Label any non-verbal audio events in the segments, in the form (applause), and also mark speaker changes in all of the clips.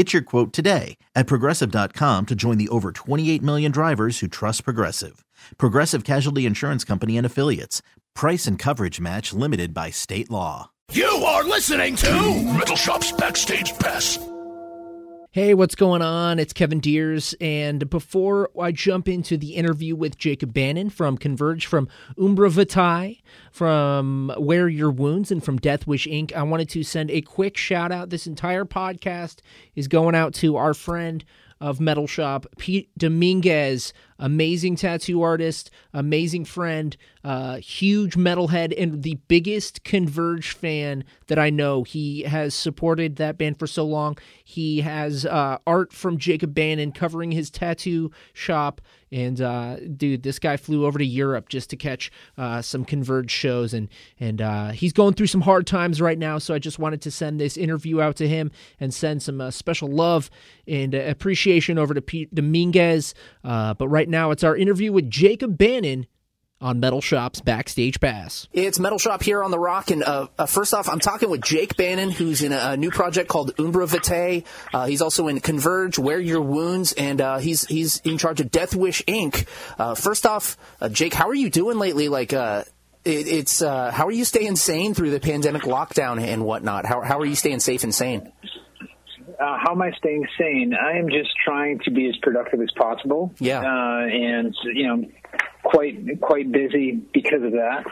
Speaker 1: Get your quote today at progressive.com to join the over 28 million drivers who trust Progressive. Progressive Casualty Insurance Company and Affiliates. Price and coverage match limited by state law.
Speaker 2: You are listening to Metal Shop's Backstage Pass.
Speaker 3: Hey, what's going on? It's Kevin Diers. And before I jump into the interview with Jacob Bannon from Converge, from Umbra Vitae, from Wear Your Wounds, and from Death Wish Inc., I wanted to send a quick shout out. This entire podcast is going out to our friend of Metal Shop, Pete Dominguez, amazing tattoo artist, amazing friend, uh, huge metalhead, and the biggest Converge fan that I know. He has supported that band for so long. He has uh, art from Jacob Bannon covering his tattoo shop. And uh, dude, this guy flew over to Europe just to catch uh, some Converge shows, and and uh, he's going through some hard times right now. So I just wanted to send this interview out to him and send some uh, special love and appreciation over to Pete Dominguez. but right now, it's our interview with Jacob Bannon on Metal Shop's Backstage Pass.
Speaker 4: It's Metal Shop here on the Rock, and uh, uh, first off, I'm talking with Jake Bannon, who's in a, a new project called Umbra Vitae. Uh, he's also in Converge, Wear Your Wounds, and uh, he's he's in charge of Death Wish Inc. Uh, first off, uh, Jake, how are you doing lately? Like, it, it's how are you staying sane through the pandemic lockdown and whatnot? How how are you staying safe and sane?
Speaker 5: Uh, how am I staying sane? I am just trying to be as productive as possible.
Speaker 4: Yeah.
Speaker 5: Uh, and you know, quite quite busy because of that.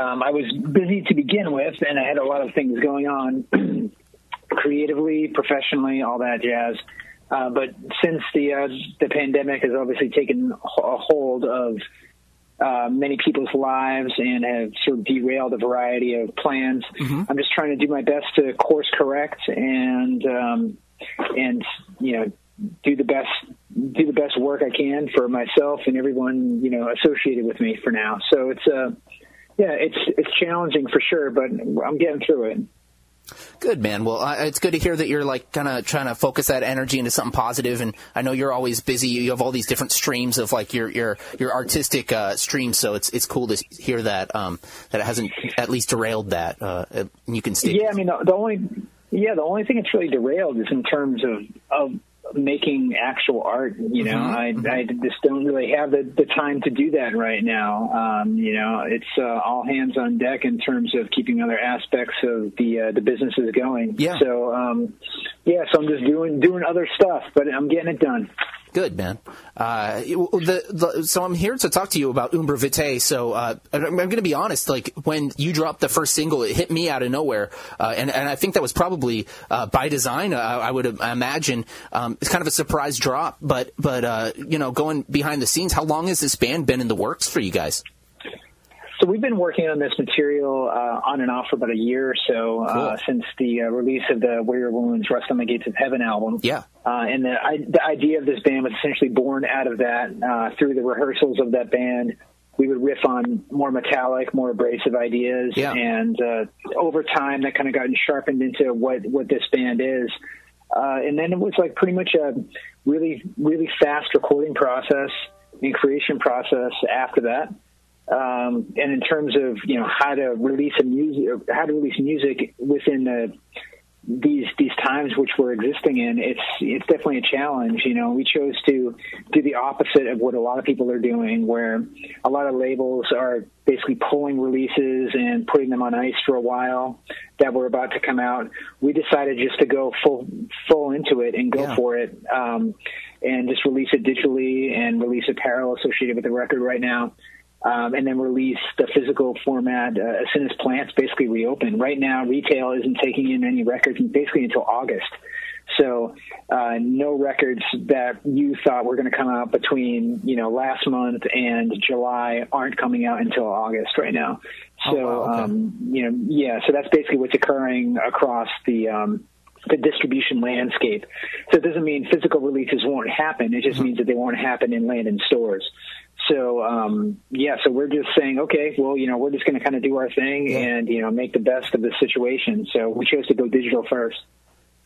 Speaker 5: Um, I was busy to begin with, and I had a lot of things going on, (clears throat) creatively, professionally, all that jazz. Uh, but since the uh, the pandemic has obviously taken a hold of uh, many people's lives and have sort of derailed a variety of plans. Mm-hmm. I'm just trying to do my best to course correct and um, and you know do the best do the best work I can for myself and everyone you know associated with me for now. So it's uh yeah it's it's challenging for sure, but I'm getting through it.
Speaker 4: Good man. Well, uh, it's good to hear that you're like kind of trying to focus that energy into something positive. And I know you're always busy. You have all these different streams of like your your your artistic uh, streams. So it's it's cool to hear that um, that it hasn't at least derailed that. Uh, you can stay.
Speaker 5: Yeah, I mean the, the only yeah the only thing that's really derailed is in terms of of making actual art. You know, mm-hmm. I, I just don't really have the, the time to do that right now. Um, you know, it's uh, all hands on deck in terms of keeping other aspects of the uh, the businesses going.
Speaker 4: Yeah.
Speaker 5: So um, yeah, so I'm just doing doing other stuff, but I'm getting it done.
Speaker 4: Good man. Uh, the, the, so I'm here to talk to you about Umbra Vitae. So uh, I'm going to be honest. Like when you dropped the first single, it hit me out of nowhere, uh, and and I think that was probably uh, by design. Uh, I would imagine um, it's kind of a surprise drop. But but uh, you know, going behind the scenes, how long has this band been in the works for you guys?
Speaker 5: So we've been working on this material uh, on and off for about a year or so uh, cool. since the uh, release of the Wear Your Wounds Rust on the Gates of Heaven album.
Speaker 4: Yeah.
Speaker 5: Uh, and the, I, the idea of this band was essentially born out of that uh, through the rehearsals of that band. We would riff on more metallic, more abrasive ideas,
Speaker 4: yeah.
Speaker 5: and uh, over time that kind of got sharpened into what what this band is. and then it was like pretty much a really really fast recording process and creation process after that. Um, and in terms of you know how to release a music, how to release music within the these these times which we're existing in, it's it's definitely a challenge. You know, we chose to do the opposite of what a lot of people are doing, where a lot of labels are basically pulling releases and putting them on ice for a while that were about to come out. We decided just to go full full into it and go yeah. for it, um, and just release it digitally and release apparel associated with the record right now um, and then release the physical format uh, as soon as plants basically reopen. Right now, retail isn't taking in any records basically until August. So, uh, no records that you thought were going to come out between you know last month and July aren't coming out until August right now. So,
Speaker 4: oh, wow, okay.
Speaker 5: um, you know, yeah. So that's basically what's occurring across the. Um, the distribution landscape. So it doesn't mean physical releases won't happen. It just mm-hmm. means that they won't happen in land and stores. So um, yeah, so we're just saying, okay, well, you know, we're just going to kind of do our thing yeah. and you know make the best of the situation. So we chose to go digital first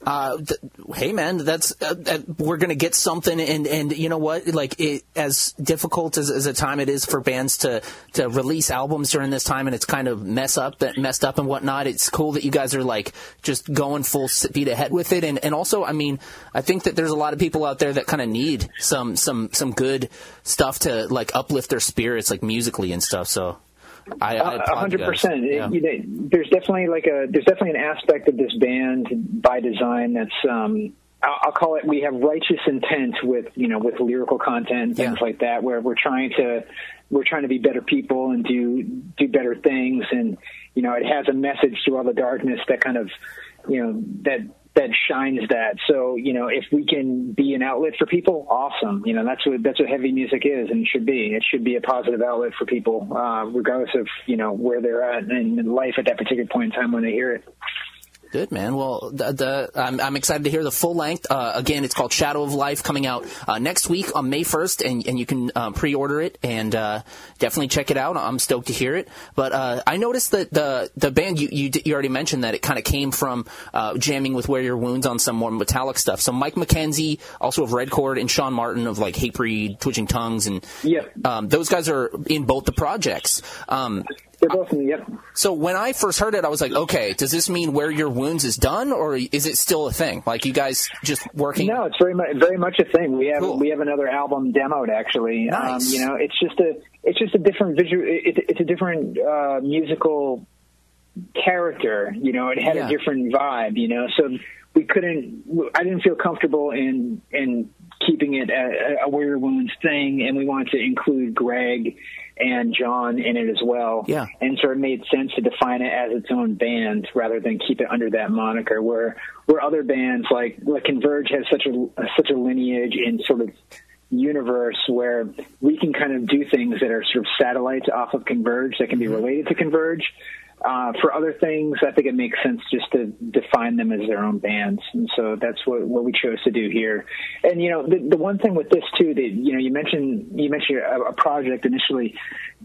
Speaker 4: uh, th- hey man, that's uh, we're gonna get something, and and you know what, like it, as difficult as, as a time it is for bands to to release albums during this time, and it's kind of mess up, messed up and whatnot. It's cool that you guys are like just going full speed ahead with it, and and also, I mean, I think that there's a lot of people out there that kind of need some some some good stuff to like uplift their spirits, like musically and stuff. So
Speaker 5: a hundred percent. There's definitely like a there's definitely an aspect of this band by design that's um, I'll call it we have righteous intent with you know with lyrical content things yeah. like that where we're trying to we're trying to be better people and do do better things and you know it has a message through all the darkness that kind of you know that that shines that. So you know, if we can be an outlet for people, awesome. You know, that's what that's what heavy music is and should be. It should be a positive outlet for people, uh, regardless of you know where they're at in life at that particular point in time when they hear it.
Speaker 4: Good man. Well, the, the I'm, I'm, excited to hear the full length. Uh, again, it's called Shadow of Life, coming out uh, next week on May 1st, and, and you can um, pre-order it and uh, definitely check it out. I'm stoked to hear it. But uh, I noticed that the the band you you, you already mentioned that it kind of came from uh, jamming with Wear Your Wounds on some more metallic stuff. So Mike McKenzie, also of Red Chord, and Sean Martin of like Hatebreed, Twitching Tongues, and
Speaker 5: yeah,
Speaker 4: um, those guys are in both the projects. Um,
Speaker 5: they're both in, yep.
Speaker 4: So when I first heard it, I was like, okay, does this mean Wear Your Wounds is done, or is it still a thing? Like you guys just working?
Speaker 5: No, it's very much very much a thing. We have cool. we have another album demoed actually.
Speaker 4: Um, nice.
Speaker 5: Um, you know, it's just a it's just a different visual. It, it's a different uh, musical character. You know, it had yeah. a different vibe. You know, so we couldn't. I didn't feel comfortable in in keeping it a, a Wear Your Wounds thing, and we wanted to include Greg and John in it as well.
Speaker 4: Yeah.
Speaker 5: And so it made sense to define it as its own band rather than keep it under that moniker where where other bands like like Converge has such a such a lineage in sort of universe where we can kind of do things that are sort of satellites off of Converge that can be mm-hmm. related to Converge uh, for other things, I think it makes sense just to define them as their own bands, and so that's what, what we chose to do here. And you know, the, the one thing with this too, that you know, you mentioned you mentioned a, a project initially.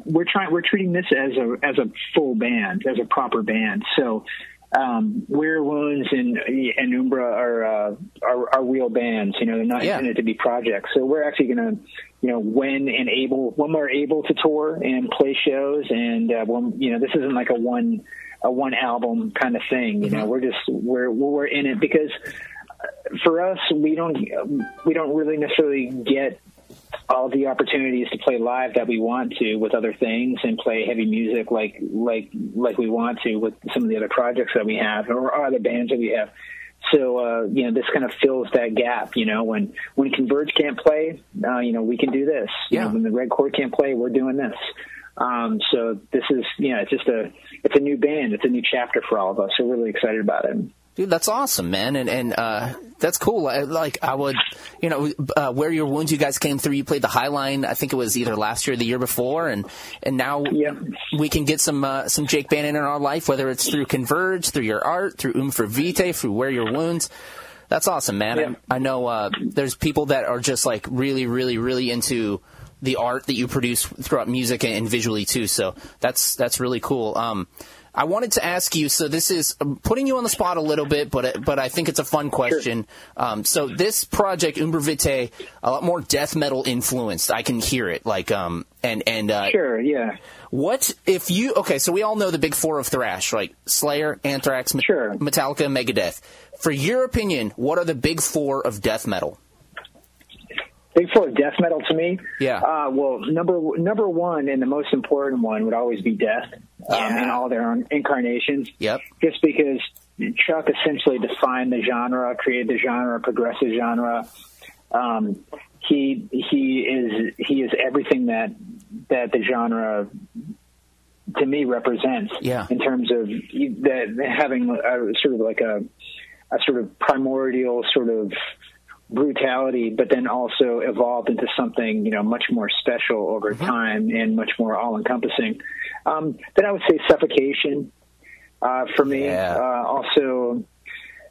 Speaker 5: We're trying we're treating this as a as a full band, as a proper band. So um, Wear Wounds and and Umbra are, uh, are are real bands. You know, they're not yeah. intended to be projects. So we're actually going to you know, when and able, when we're able to tour and play shows, and uh, when you know, this isn't like a one a one album kind of thing. You mm-hmm. know, we're just we're we're in it because uh, for us, we don't we don't really necessarily get all the opportunities to play live that we want to with other things and play heavy music like like like we want to with some of the other projects that we have or other bands that we have. So uh, you know, this kind of fills that gap. You know, when when Converge can't play, uh, you know, we can do this.
Speaker 4: Yeah.
Speaker 5: You know, when the Red Chord can't play, we're doing this. Um, so this is, you know, it's just a, it's a new band. It's a new chapter for all of us. So we're really excited about it.
Speaker 4: Dude, that's awesome, man, and and uh, that's cool. Like I would, you know, uh, Wear Your Wounds. You guys came through. You played the Highline. I think it was either last year or the year before, and and now
Speaker 5: yep.
Speaker 4: we can get some uh, some Jake Bannon in our life, whether it's through Converge, through your art, through Um for Vitae, through Wear Your Wounds. That's awesome, man.
Speaker 5: Yep.
Speaker 4: I, I, know uh, there's people that are just like really, really, really into the art that you produce throughout music and, visually too. So that's that's really cool. Um, I wanted to ask you. So this is I'm putting you on the spot a little bit, but but I think it's a fun question. Sure. Um, so this project Umbra Vitae, a lot more death metal influenced. I can hear it. Like um and and uh,
Speaker 5: sure, yeah.
Speaker 4: What if you? Okay, so we all know the big four of thrash, like Slayer, Anthrax,
Speaker 5: sure.
Speaker 4: Metallica, Megadeth. For your opinion, what are the big four of death metal?
Speaker 5: Big Four of death metal to me.
Speaker 4: Yeah.
Speaker 5: Uh, well, number number one and the most important one would always be death
Speaker 4: yeah.
Speaker 5: um, in all their own incarnations.
Speaker 4: Yep.
Speaker 5: Just because Chuck essentially defined the genre, created the genre, progressive genre. Um, he he is he is everything that that the genre to me represents
Speaker 6: Yeah.
Speaker 5: in terms of that having a, sort of like a a sort of primordial sort of brutality, but then also evolved into something you know much more special over
Speaker 6: Mm-hmm.
Speaker 5: time and much more all encompassing. Um, then I would say suffocation uh, for me.
Speaker 6: Yeah.
Speaker 5: Uh, also,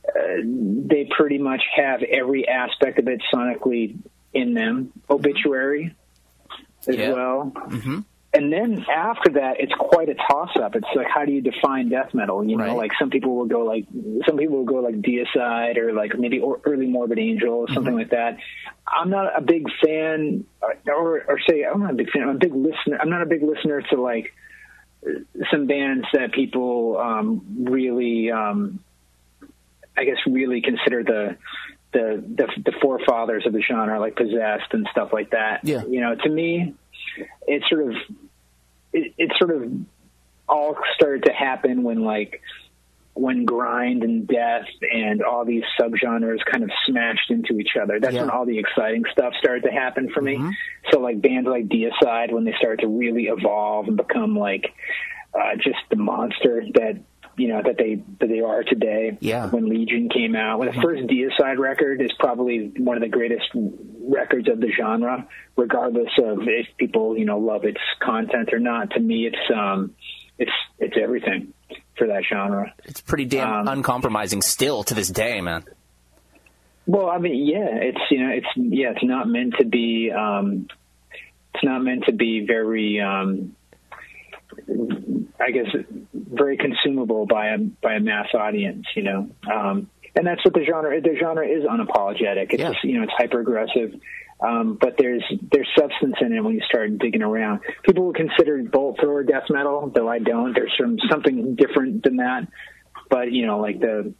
Speaker 5: uh, they pretty much have every aspect of it sonically in them. Obituary as
Speaker 6: Yeah.
Speaker 5: well. And then after that, it's quite a toss up. It's like, how do you define death metal? You know,
Speaker 6: Right.
Speaker 5: like some people will go like, some people will go like Deicide or like maybe or early Morbid Angel or something like that. I'm not a big fan, or, or say, I'm not a big fan. I'm a big listener. I'm not a big listener to like some bands that people um, really, um, I guess, really consider the, the the the forefathers of the genre, like Possessed and stuff like that.
Speaker 6: Yeah.
Speaker 5: You know, to me, it's sort of it, it sort of all started to happen when like when grind and death and all these subgenres kind of smashed into each other. That's
Speaker 6: Yeah.
Speaker 5: when all the exciting stuff started to happen for me. So like bands like Deicide, when they started to really evolve and become like uh, just the monster that you know that they that they are today.
Speaker 6: Yeah.
Speaker 5: When Legion came out, when the first Deicide record is probably one of the greatest records of the genre, regardless of if people you know love its content or not. To me, it's um, it's it's everything for that genre.
Speaker 6: It's pretty damn
Speaker 5: Um,
Speaker 6: uncompromising still to this day, man.
Speaker 5: Well, I mean, yeah, it's you know, it's yeah, it's not meant to be. Um, it's not meant to be very. Um, I guess very consumable by a by a mass audience, you know, um, and that's what the genre. The genre is unapologetic. It's
Speaker 6: Yeah.
Speaker 5: just, you know, it's hyper aggressive, um, but there's there's substance in it when you start digging around. People will consider bolt thrower death metal, though I don't. There's some something different than that, but you know, like the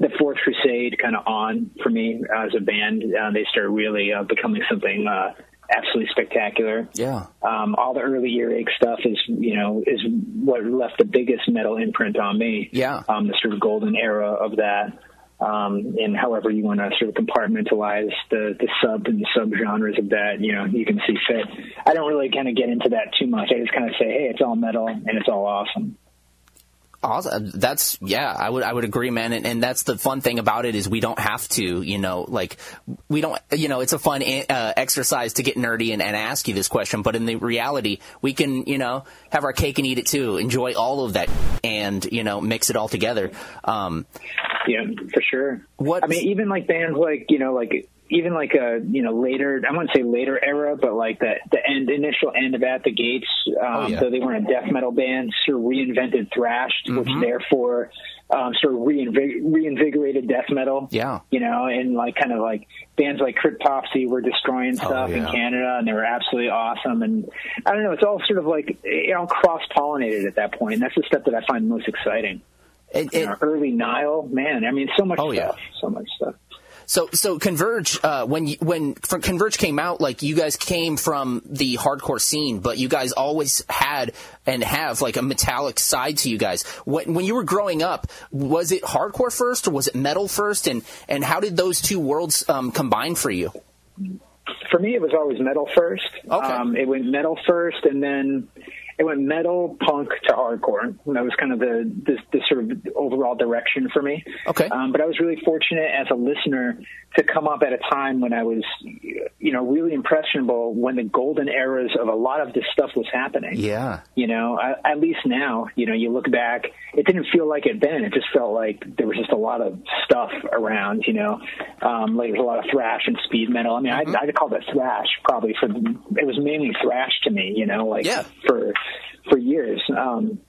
Speaker 5: the Fourth Crusade kind of on for me as a band. Uh, they start really uh, becoming something uh, absolutely spectacular.
Speaker 6: Yeah.
Speaker 5: Um, all the early earache stuff is, you know, is what left the biggest metal imprint on me.
Speaker 6: Yeah.
Speaker 5: Um, the sort of golden era of that. Um, and however you want to sort of compartmentalize the, the sub and the subgenres of that, you know, you can see fit. I don't really kind of get into that too much. I just kind of say, hey, it's all metal and it's all awesome.
Speaker 6: Awesome. That's yeah, I would I would agree, man. And, and that's the fun thing about it is we don't have to, you know, like we don't, you know, it's a fun uh, exercise to get nerdy and, and ask you this question. But in the reality, we can, you know, have our cake and eat it too. Enjoy all of that and you know mix it all together. Um,
Speaker 5: Yeah, for sure.
Speaker 6: What-
Speaker 5: I mean, even like bands like you know, like even like a you know later, I wouldn't say later era, but like the the end initial end of At the Gates, um,
Speaker 6: Oh, yeah.
Speaker 5: though they weren't a death metal band, sort of reinvented thrash,
Speaker 6: Mm-hmm.
Speaker 5: which therefore um, sort of reinvig- reinvigorated death metal.
Speaker 6: Yeah.
Speaker 5: you know, and like kind of like bands like Cryptopsy were destroying stuff in
Speaker 6: Oh, yeah.
Speaker 5: Canada, and they were absolutely awesome. And I don't know, it's all sort of like you know cross pollinated at that point, and that's the stuff that I find most exciting
Speaker 6: it,
Speaker 5: you know, early Nile, man. I mean, so much
Speaker 6: Oh, yeah.
Speaker 5: stuff, so much stuff.
Speaker 6: So, so Converge, uh, when you, when Converge came out, like you guys came from the hardcore scene, but you guys always had and have like a metallic side to you guys. When, when you were growing up, was it hardcore first or was it metal first? And and how did those two worlds um, combine for you?
Speaker 5: For me, it was always metal first.
Speaker 6: Okay.
Speaker 5: Um, it went metal first, and then it went metal, punk to hardcore. That was kind of the, sort of overall direction for me.
Speaker 6: Okay.
Speaker 5: Um, but I was really fortunate as a listener to come up at a time when I was, you know, really impressionable when the golden eras of a lot of this stuff was happening.
Speaker 6: Yeah.
Speaker 5: You know, I, at least now, you know, you look back, it didn't feel like it then. It just felt like there was just a lot of stuff around, you know, um, like there was a lot of thrash and speed metal. I mean, I'd, I'd call that thrash probably for, it was mainly thrash to me, you know, like
Speaker 6: Yeah.
Speaker 5: for years. Um,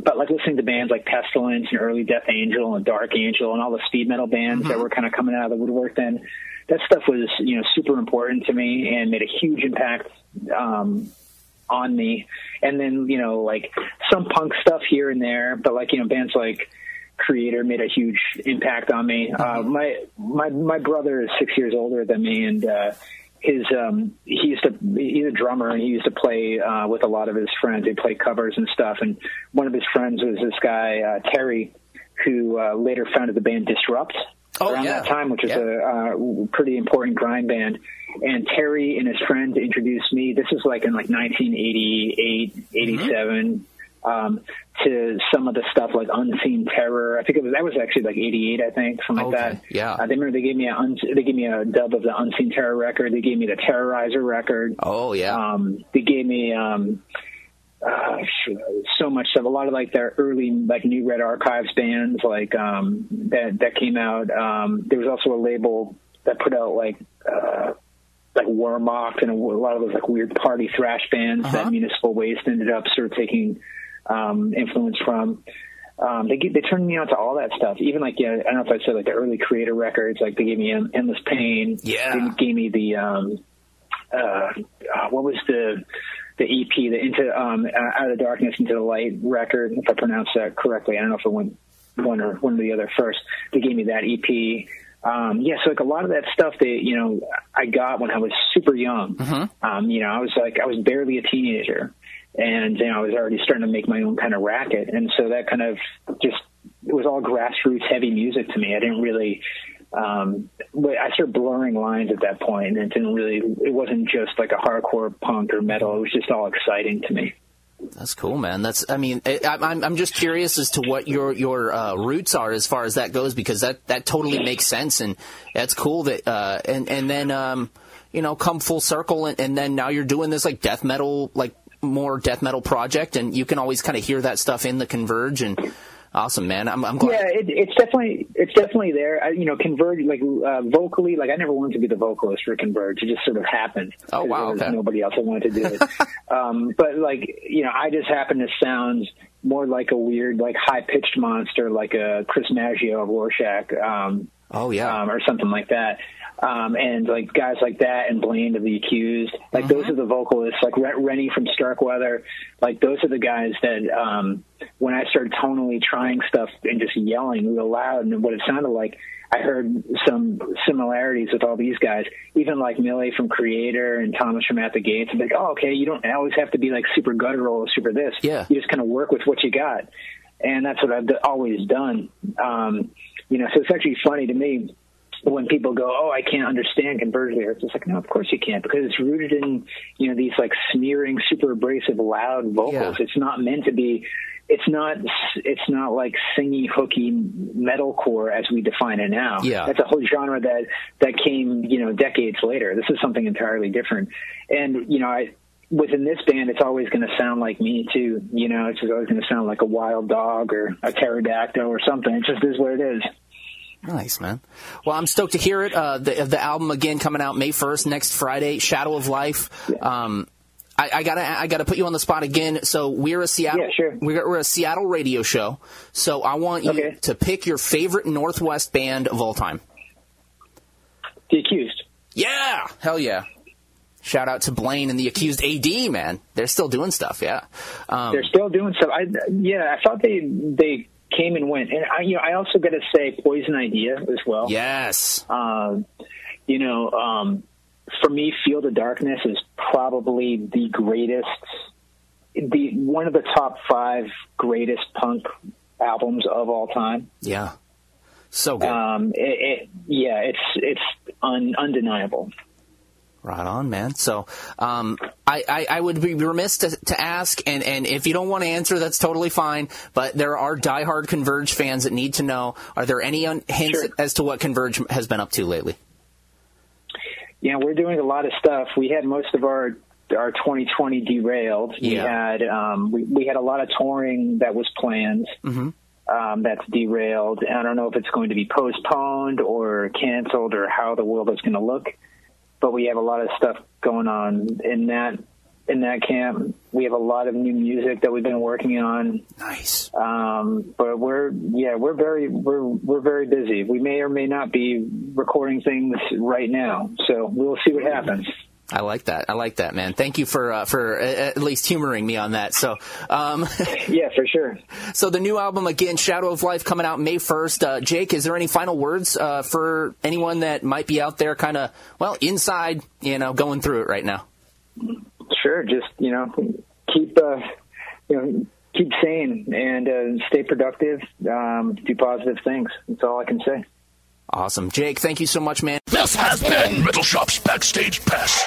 Speaker 5: but like listening to bands like Pestilence and early Death Angel and Dark Angel and all the speed metal bands that were kind of coming out of the woodwork then, that stuff was, you know, super important to me and made a huge impact, um, on me. And then, you know, like some punk stuff here and there, but like, you know, bands like Kreator made a huge impact on me. Uh, my, my, my brother is six years older than me and, uh, his um he used to he's a drummer and he used to play uh with a lot of his friends they play covers and stuff and one of his friends was this guy uh terry who uh later founded the band disrupt
Speaker 6: Oh,
Speaker 5: around
Speaker 6: yeah.
Speaker 5: that time which is
Speaker 6: Yeah.
Speaker 5: a uh, pretty important grind band and Terry and his friends introduced me. This is like in like 1988, 87. Um, to some of the stuff like Unseen Terror. I think it was that was actually like '88, I think, something like
Speaker 4: Okay,
Speaker 5: that.
Speaker 4: yeah.
Speaker 5: Uh, they remember they gave me a uns- they gave me a dub of the Unseen Terror record. They gave me the Terrorizer record.
Speaker 4: Oh yeah.
Speaker 5: Um, they gave me um, uh, so much stuff. A lot of like their early like New Red Archives bands like um, that that came out. Um, there was also a label that put out like. Uh, like Wehrmacht and a, a lot of those like weird party thrash bands that Municipal Waste ended up sort of taking um, influence from. Um, they get, they turned me on to all that stuff. Even like yeah, I don't know if I said like the early Kreator records. Like they gave me En- Endless Pain.
Speaker 4: Yeah.
Speaker 5: They gave me the um, uh, uh, what was the the EP, the Into um, Out of the Darkness into the Light record, if I pronounced that correctly. I don't know if it went one or one or the other first. They gave me that EP. Um, yeah, so like a lot of that stuff that you know I got when I was super young. Um, you know, I was like I was barely a teenager, and you know I was already starting to make my own kind of racket, and so that kind of just it was all grassroots heavy music to me. I didn't really um I started blurring lines at that point and it didn't really it wasn't just like a hardcore punk or metal it was just all exciting to me
Speaker 4: That's cool, man. That's I mean, I, I'm I'm just curious as to what your your uh, roots are as far as that goes because that that totally makes sense and that's cool that uh, and and then um, you know come full circle and, and then now you're doing this like death metal like more death metal project and you can always kind of hear that stuff in the Converge and awesome, man. I'm I'm glad.
Speaker 5: yeah it, it's definitely it's definitely there I, you know converge like uh, vocally like I never wanted to be the vocalist for converge it just sort of happened
Speaker 4: Oh, wow, okay.
Speaker 5: nobody else wanted to do it (laughs) um but like you know I just happen to sound more like a weird like high pitched monster like a Chris Maggio of Rorschach um
Speaker 4: Oh yeah.
Speaker 5: um, or something like that. Um, and like guys like that and Blaine of the Accused, like those are the vocalists, like Rennie from Starkweather, like those are the guys that um, when I started tonally trying stuff and just yelling real loud and what it sounded like, I heard some similarities with all these guys, even like Mille from Kreator and Thomas from At the Gates. I'm like, oh, okay, you don't always have to be like super guttural or super this.
Speaker 4: Yeah.
Speaker 5: You just kind of work with what you got. And that's what I've always done. Um, you know, so it's actually funny to me when people go, "Oh, I can't understand converge lyrics," it's like, no, of course you can't, because it's rooted in you know these like smearing, super abrasive, loud vocals.
Speaker 4: Yeah.
Speaker 5: It's not meant to be. It's not. It's not like singy, hooky metalcore as we define it now.
Speaker 4: Yeah.
Speaker 5: that's a whole genre that that came you know decades later. This is something entirely different, and you know I. Within this band, it's always going to sound like me too. You know, it's always going to sound like a wild dog or a pterodactyl or something. It just is what it is.
Speaker 4: Nice, man. Well, I'm stoked to hear it. Uh, the, the album again coming out May 1st, next Friday, Shadow of Life. Um, I, I gotta, I gotta put you on the spot again. So we're a Seattle,
Speaker 5: Yeah, sure.
Speaker 4: we're, we're a Seattle radio show. So I want you
Speaker 5: Okay.
Speaker 4: to pick your favorite Northwest band of all time.
Speaker 5: The accused.
Speaker 4: Yeah, hell yeah. Shout out to Blaine and the accused AD, man. They're still doing stuff. Yeah. Um,
Speaker 5: They're still doing stuff. I yeah, I thought they they came and went, and I you know I also got to say Poison Idea as well.
Speaker 4: yes.
Speaker 5: Um, you know, um, for me, Feel the Darkness is probably the greatest, the one of the top five greatest punk albums of all time.
Speaker 4: Yeah. So good.
Speaker 5: Um, it, it, yeah, it's it's un, undeniable.
Speaker 4: Right on, man. So, um, I, I, I would be remiss to, to ask, and, and if you don't want to answer, that's totally fine. But there are diehard Converge fans that need to know: Are there any un- hints
Speaker 5: Sure.
Speaker 4: as to what Converge has been up to lately?
Speaker 5: Yeah, we're doing a lot of stuff. We had most of our our 2020 derailed.
Speaker 4: Yeah.
Speaker 5: We had um, we, we had a lot of touring that was planned.
Speaker 4: Mm-hmm.
Speaker 5: Um, that's derailed. I don't know if it's going to be postponed or canceled or how the world is going to look. But we have a lot of stuff going on in that in that camp. We have a lot of new music that we've been working on.
Speaker 4: Nice.
Speaker 5: Um, but we're yeah we're very we're we're very busy. We may or may not be recording things right now, so we'll see what happens.
Speaker 4: I like that. I like that, man. Thank you for uh, for uh, at least humoring me on that. So, um, (laughs)
Speaker 5: Yeah, for sure.
Speaker 4: so the new album again, Shadow of Life, coming out May first. Uh, Jake, is there any final words uh, for anyone that might be out there, kind of well inside, you know, going through it right now?
Speaker 5: Sure, just you know keep uh, you know keep sane and uh, stay productive. Um, do positive things. That's all I can say.
Speaker 4: Awesome, Jake. Thank you so much, man.
Speaker 2: This has been Metal Shop's Backstage Pass.